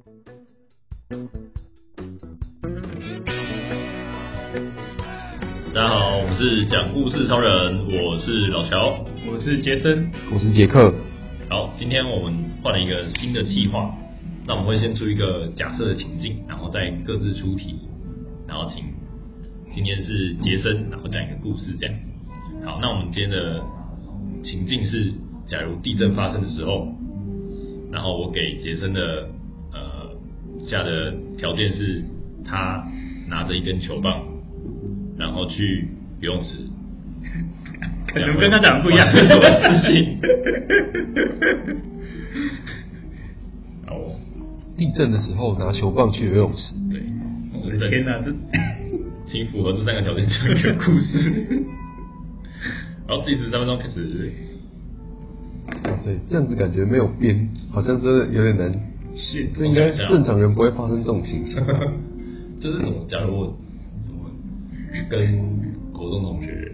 大家好，我们是讲故事超人，我是老乔，我是杰森，我是杰克。好，今天我们换了一个新的计划，那我们会先出一个假设的情境，然后再各自出题，然后请今天是杰森，然后讲一个故事这样。好，那我们今天的情境是，假如地震发生的时候，然后我给杰森的呃下的条件是，他拿着一根球棒。然后去游泳池，可能跟他讲的不一样，什么事情？哦，地震的时候拿球棒去游泳池。对，我的天哪，这 挺符合这三个条件讲一个故事。好，计时三分钟开始。哇塞，这样子感觉没有编，好像真的有点难。是，这应该正常人不会发生这种情形。这是什么？假如我。跟国中同学，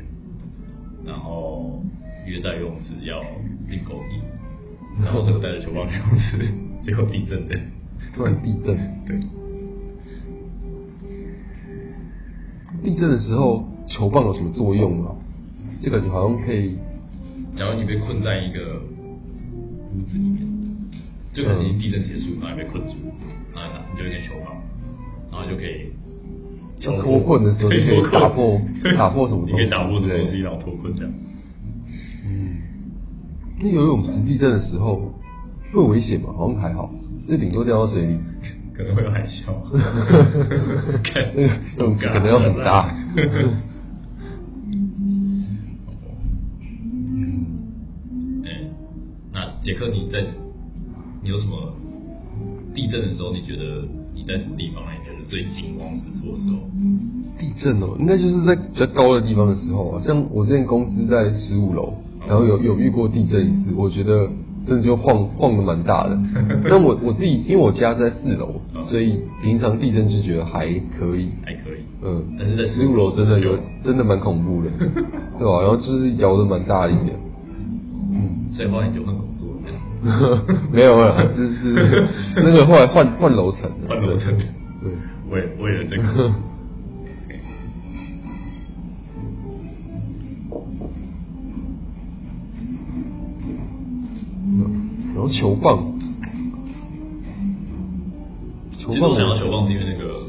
然后约在游泳池要订狗币，然后就带着球棒去游泳池，结果地震的，突然地震，对。地震的时候，球棒有什么作用吗？这感觉好像可以。假如你被困在一个屋子里面，就可能地震结束，然后被困住，然后你就一点球棒，然后就可以。脱困的时候，你可以打破打破什么？你可以打破什么东西，然后脱困这样。嗯，那游泳池地震的时候会危险吗？好像还好，那顶多掉到水里，可能会有海啸。游泳池可能要很大。嗯，哎，那杰克，你在你有什么地震的时候，你觉得你在什么地方来？最惊慌失措的时候，地震哦，应该就是在比较高的地方的时候啊。像我之前公司在十五楼，然后有有遇过地震一次，我觉得真的就晃晃的蛮大的。但我我自己因为我家在四楼，所以平常地震就觉得还可以，还可以。嗯，但是在十五楼真的有真的蛮恐怖的，对吧？然后就是摇的蛮大一点。嗯，所以后来你就换工作了。没有啊，就是那个后来换换楼层，换楼层，对。为为了这个，然后球棒，球棒，其实我想要球棒是因为那个，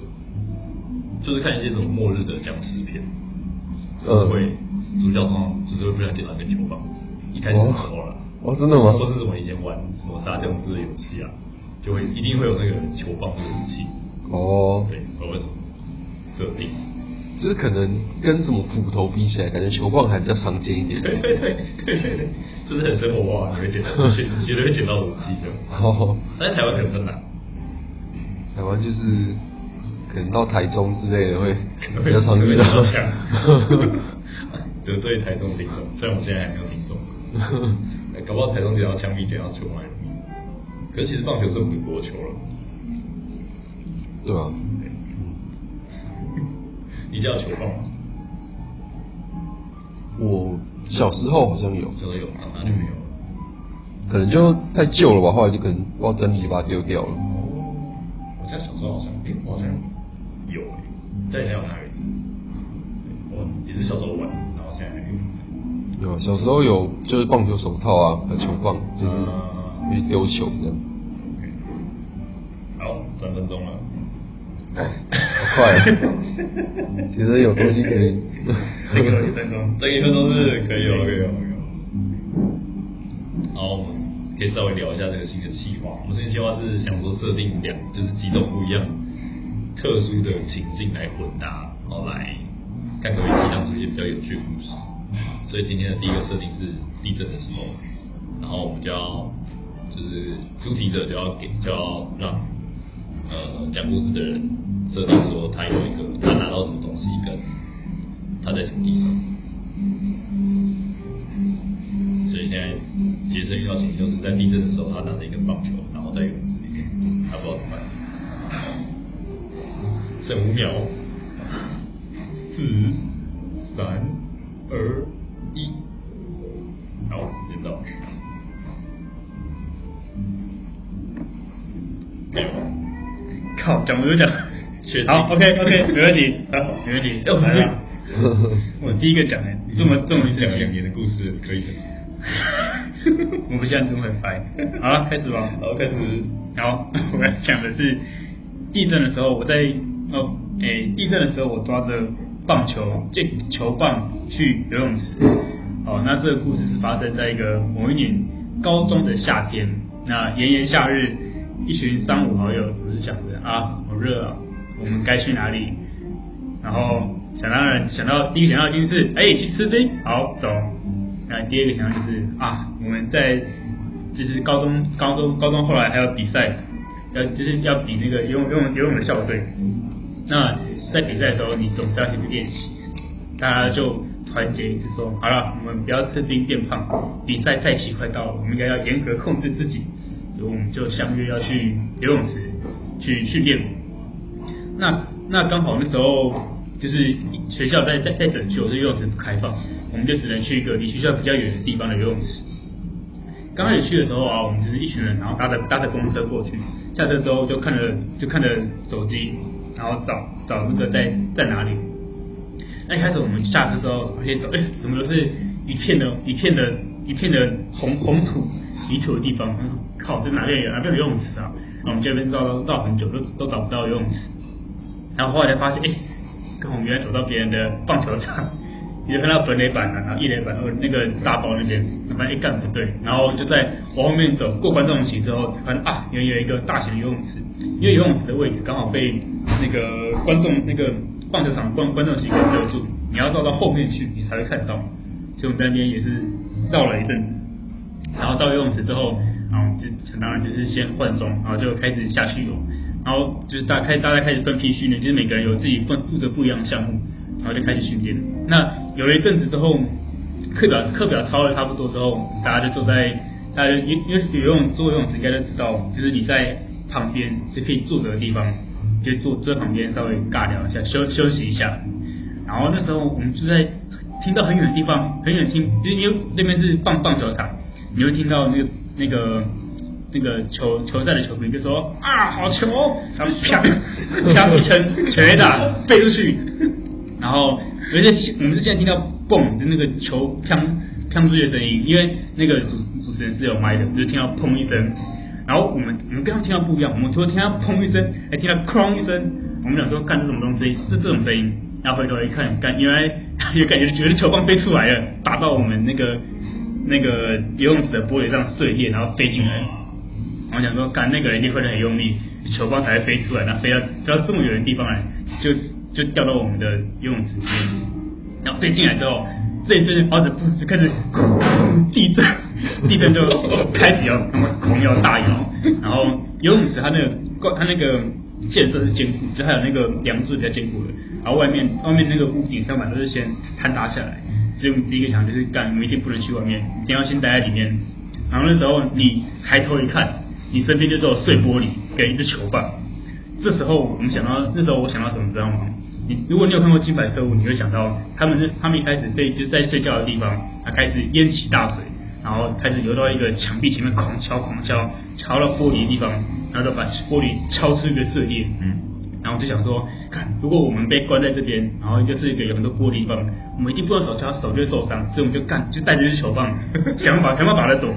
就是看一些这种末日的僵尸片，呃，会主角通常就是会不小心捡到一根球棒，一开始的时候了，哦，真的吗？或是什么以前玩什么杀僵尸的游戏啊，就会一定会有那个球棒的武器。哦，对，我为什么设定？就是可能跟什么斧头比起来，感觉球棒还比较常见一点。对对对对对对，就是很生活化，你会捡到，绝对会捡到武器的。哦，但是台湾可能很难。台湾就是可能到台中之类的会比较常遇到。得罪台中听众，虽然我现在还没有听众。搞不好台中就要枪比捡到球还容易。可是其实棒球是很国球了。对啊，嗯，你家有球棒吗？我小时候好像有，小时候有，长大就没有了。可能就太旧了吧，后来就可能不知道整理就把它丢掉了。哦，我家小时候好像，哎，我好像有，在家有哪一只？我也是小时候玩，有。小时候有，就是棒球手套啊和球棒，就是可以丢球这样。好，三分钟了。好快，其实有东西可以。这个一分钟，这一分钟是可以有，可以有，可以有。好，我们可以稍微聊一下这个新的计划。我们新的计划是想说设定两，就是几种不一样、特殊的情境来混搭，然后来看可不可以提炼出一些比较有趣的故事。所以今天的第一个设定是地震的时候，然后我们就要就是出题者就要给，就要让呃讲故事的人。设定说他有一个，他拿到什么东西，跟他在什么地方。所以现在杰森遇到情况就是在地震的时候，他拿着一根棒球，然后在泳池里面，他不知道怎么办。剩五秒，靠，讲我就讲。好，OK OK，没问题，好，没问题。来了，我第一个讲哎，这么这么讲两年的故事，可以的。我们现在这么快，好了，开始吧。好，开始。好，我要讲的是地震的时候，我在哦，哎，地震的时候我抓着棒球，这球棒去游泳池。哦，那这个故事是发生在一个某一年高中的夏天，那炎炎夏日，一群三五好友想着啊，好热啊，我们该去哪里？然后想当然想到第一个想到一定是哎，去吃冰，好走。那第二个想到就是啊，我们在就是高中高中高中后来还有比赛，要就是要比那个游泳游泳游泳的校队。那在比赛的时候，你总是要先去练习。大家就团结一致说，好了，我们不要吃冰变胖。比赛赛期快到了，我们应该要严格控制自己。所以我们就相约要去游泳池去训练。那那刚好那时候。就是学校在在在整修，这游泳池不开放，我们就只能去一个离学校比较远的地方的游泳池。刚开始去的时候啊，我们就是一群人，然后搭着搭着公车过去，下车之后就看着就看着手机，然后找找那个在在哪里。那一开始我们下车之后发现，哎，怎么都是一片的一片的一片的红红土泥土的地方，靠，这哪边有哪边有游泳池啊？我们这边绕绕很久都都找不到游泳池，然后后来才发现，哎。跟我们原来走到别人的棒球场，你就看到本垒板啊，然后一垒板，然后那个大包那边，发现一干不对，然后就在往后面走过观众席之后，发现啊，原来有一个大型游泳池，因为游泳池的位置刚好被那个观众那个棒球场观观众席给遮住，你要绕到后面去，你才会看到。所以我们在那边也是绕了一阵子，然后到游泳池之后，然后就当然就是先换装，然后就开始下去游。然后就是大开大家开始分批训练，就是每个人有自己负负责不一样的项目，然后就开始训练。那有了一阵子之后，课表课表抄的差不多之后，大家就坐在大家因因为游泳做游泳池应该都知道，就是你在旁边是可以坐着的地方，就坐坐在旁边稍微尬聊一下，休休息一下。然后那时候我们就在听到很远的地方，很远听，就是因为那边是棒棒球场，你会听到那个那个。那个球球赛的球迷就说啊，好球，然后 啪啪一声全垒打飞出去，然后而且我们是现在听到嘣的那个球啪啪出去的声音，因为那个主主持人是有麦的，我们就听到砰一声，然后我们我们刚刚听到不一样，我们除了听到砰一声，还听到哐一声，我们想说干这什么东西，是这种声音，然后回头一看，感原来 也感觉觉得球棒飞出来了，打到我们那个那个游泳池的玻璃上碎裂，然后飞进来。我想说，干那个人一定会很用力，球棒才会飞出来，然后飞到飞到这么远的地方来，就就掉到我们的游泳池里面。然后飞进来之后，这一阵儿子不就开始地震，地震就开始要那么狂摇大摇。然后游泳池它那个它那个建设是坚固，就还有那个梁柱比较坚固的。然后外面外面那个屋顶天花板都是先坍塌下来，所以我们第一个想就是干，我们一定不能去外面，一定要先待在里面。然后那时候你抬头一看。你身边就只有碎玻璃跟一只球棒，这时候我们想到，那时候我想到什么，知道吗？你如果你有看过《金牌特务》，你会想到他们是他们一开始在就在睡觉的地方，他开始淹起大水，然后开始游到一个墙壁前面狂敲狂敲，敲到玻璃的地方，然后就把玻璃敲出一个碎裂。嗯，然后就想说，看如果我们被关在这边，然后就是一个有很多玻璃棒，我们一定不能手敲，手就会受伤，所以我们就干就带着支球棒，想办法想办法的躲，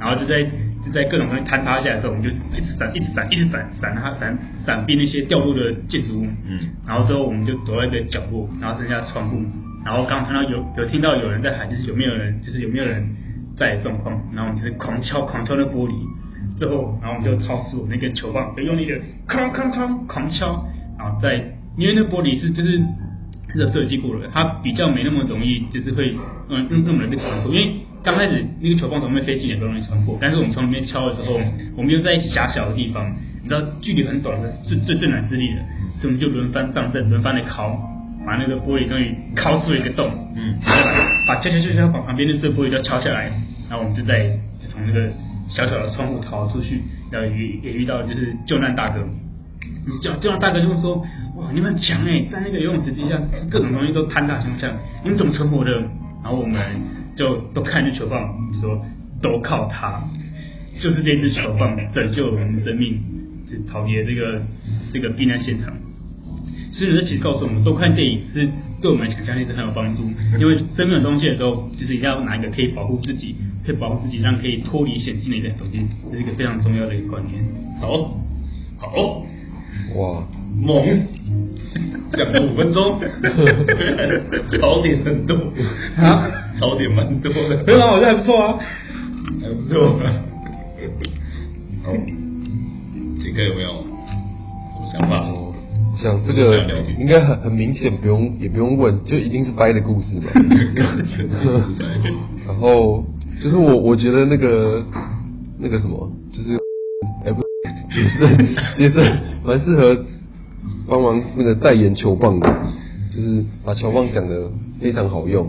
然后就在。就在各种东西坍塌下来的时候，我们就一直闪，一直闪，一直闪，闪它闪闪避那些掉落的建筑物。嗯。然后之后我们就躲在一个角落，然后剩下窗户。然后刚好看到有有听到有人在喊，就是有没有人，就是有没有人在状况。然后我们就是狂敲狂敲那玻璃。之后，然后我们就掏出我那根球棒，就用力的哐哐哐狂敲。然后在因为那玻璃是就是是设计过了，它比较没那么容易，就是会嗯那么容易穿破，因为。刚开始那个球棒从外面飞进也不容易穿破，但是我们从里面敲了之后，我们又在狭小的地方，你知道距离很短的最最最难施力的，所以我们就轮番上阵，轮番的敲，把那个玻璃终于敲出了一个洞，嗯，把敲敲敲敲把旁边的碎玻璃都敲下来，然后我们就在就从那个小小的窗户逃出去，然后也也遇到就是救难大哥，救救难大哥就会说，哇，你们强哎，在那个游泳池底下各种东西都坍塌成这样，你们怎么存活的？然后我们。就都看着球棒，说都靠他，就是这支球棒拯救我们生命，就逃离这个这个避难现场。所以这其实告诉我们，多看电影是对我们想象力是很有帮助。因为生命有东西的时候，就是一定要拿一个可以保护自己、可以保护自己，让可以脱离险境的一个东西，这是一个非常重要的一个观念。好，好，哇，猛，讲了五分钟，槽点很多啊，槽点蛮多的，非常好，这还不错啊，还不错。啊好，杰克有没有什么想法？我想这个应该很很明显，不用也不用问，就一定是掰的故事嘛。然后就是我我觉得那个那个什么，就是哎不，杰森杰森蛮适合帮忙那个代言球棒的，就是把球棒讲的非常好用，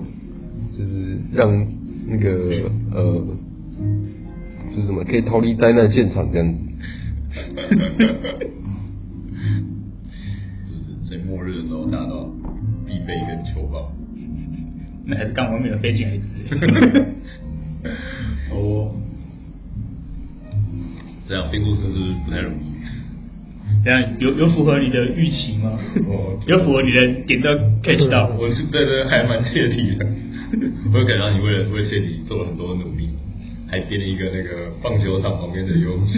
就是让那个呃，就是什么可以逃离灾难现场这样子。在末日的时候，大家都必备一根球棒。那还是刚外面的飞进来一次。哦，这样编故事是不是不太容易？这样有有符合你的预期吗？哦，有符合你的点都 catch 到。我是对对，还蛮切题的。我有感到你为了为了切题做了很多努力，还编了一个那个棒球场旁边的游泳池。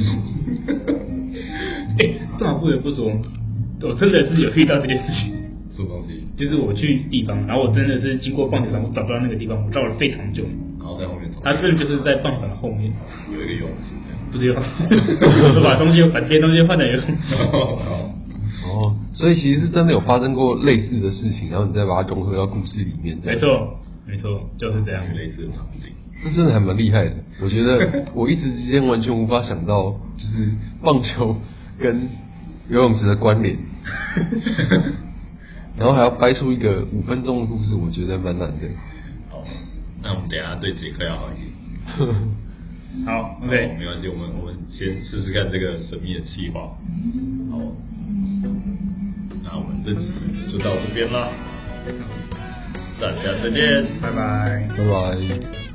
哎，这么不得不说。我真的是有遇到这件事情，什么东西？就是我去地方，然后我真的是经过棒球场，我找不到那个地方，我绕了非常久。然后在后面找。他真的就是在棒球场的后面，有一个游泳池，不是游泳池，我把东西把这些东西换了游泳池。哦，所以其实是真的有发生过类似的事情，然后你再把它融合到故事里面。没错，没错，就是这样。类似的场景，这真的还蛮厉害的。我觉得我一时之间完全无法想到，就是棒球跟。游泳池的关联，然后还要掰出一个五分钟的故事，我觉得蛮难的。好，那我们等一下对杰克要 好一点。好，OK，没关系，我们我们先试试看这个神秘的企划。好，那我们这集就到这边啦，大家再见，拜拜，拜拜。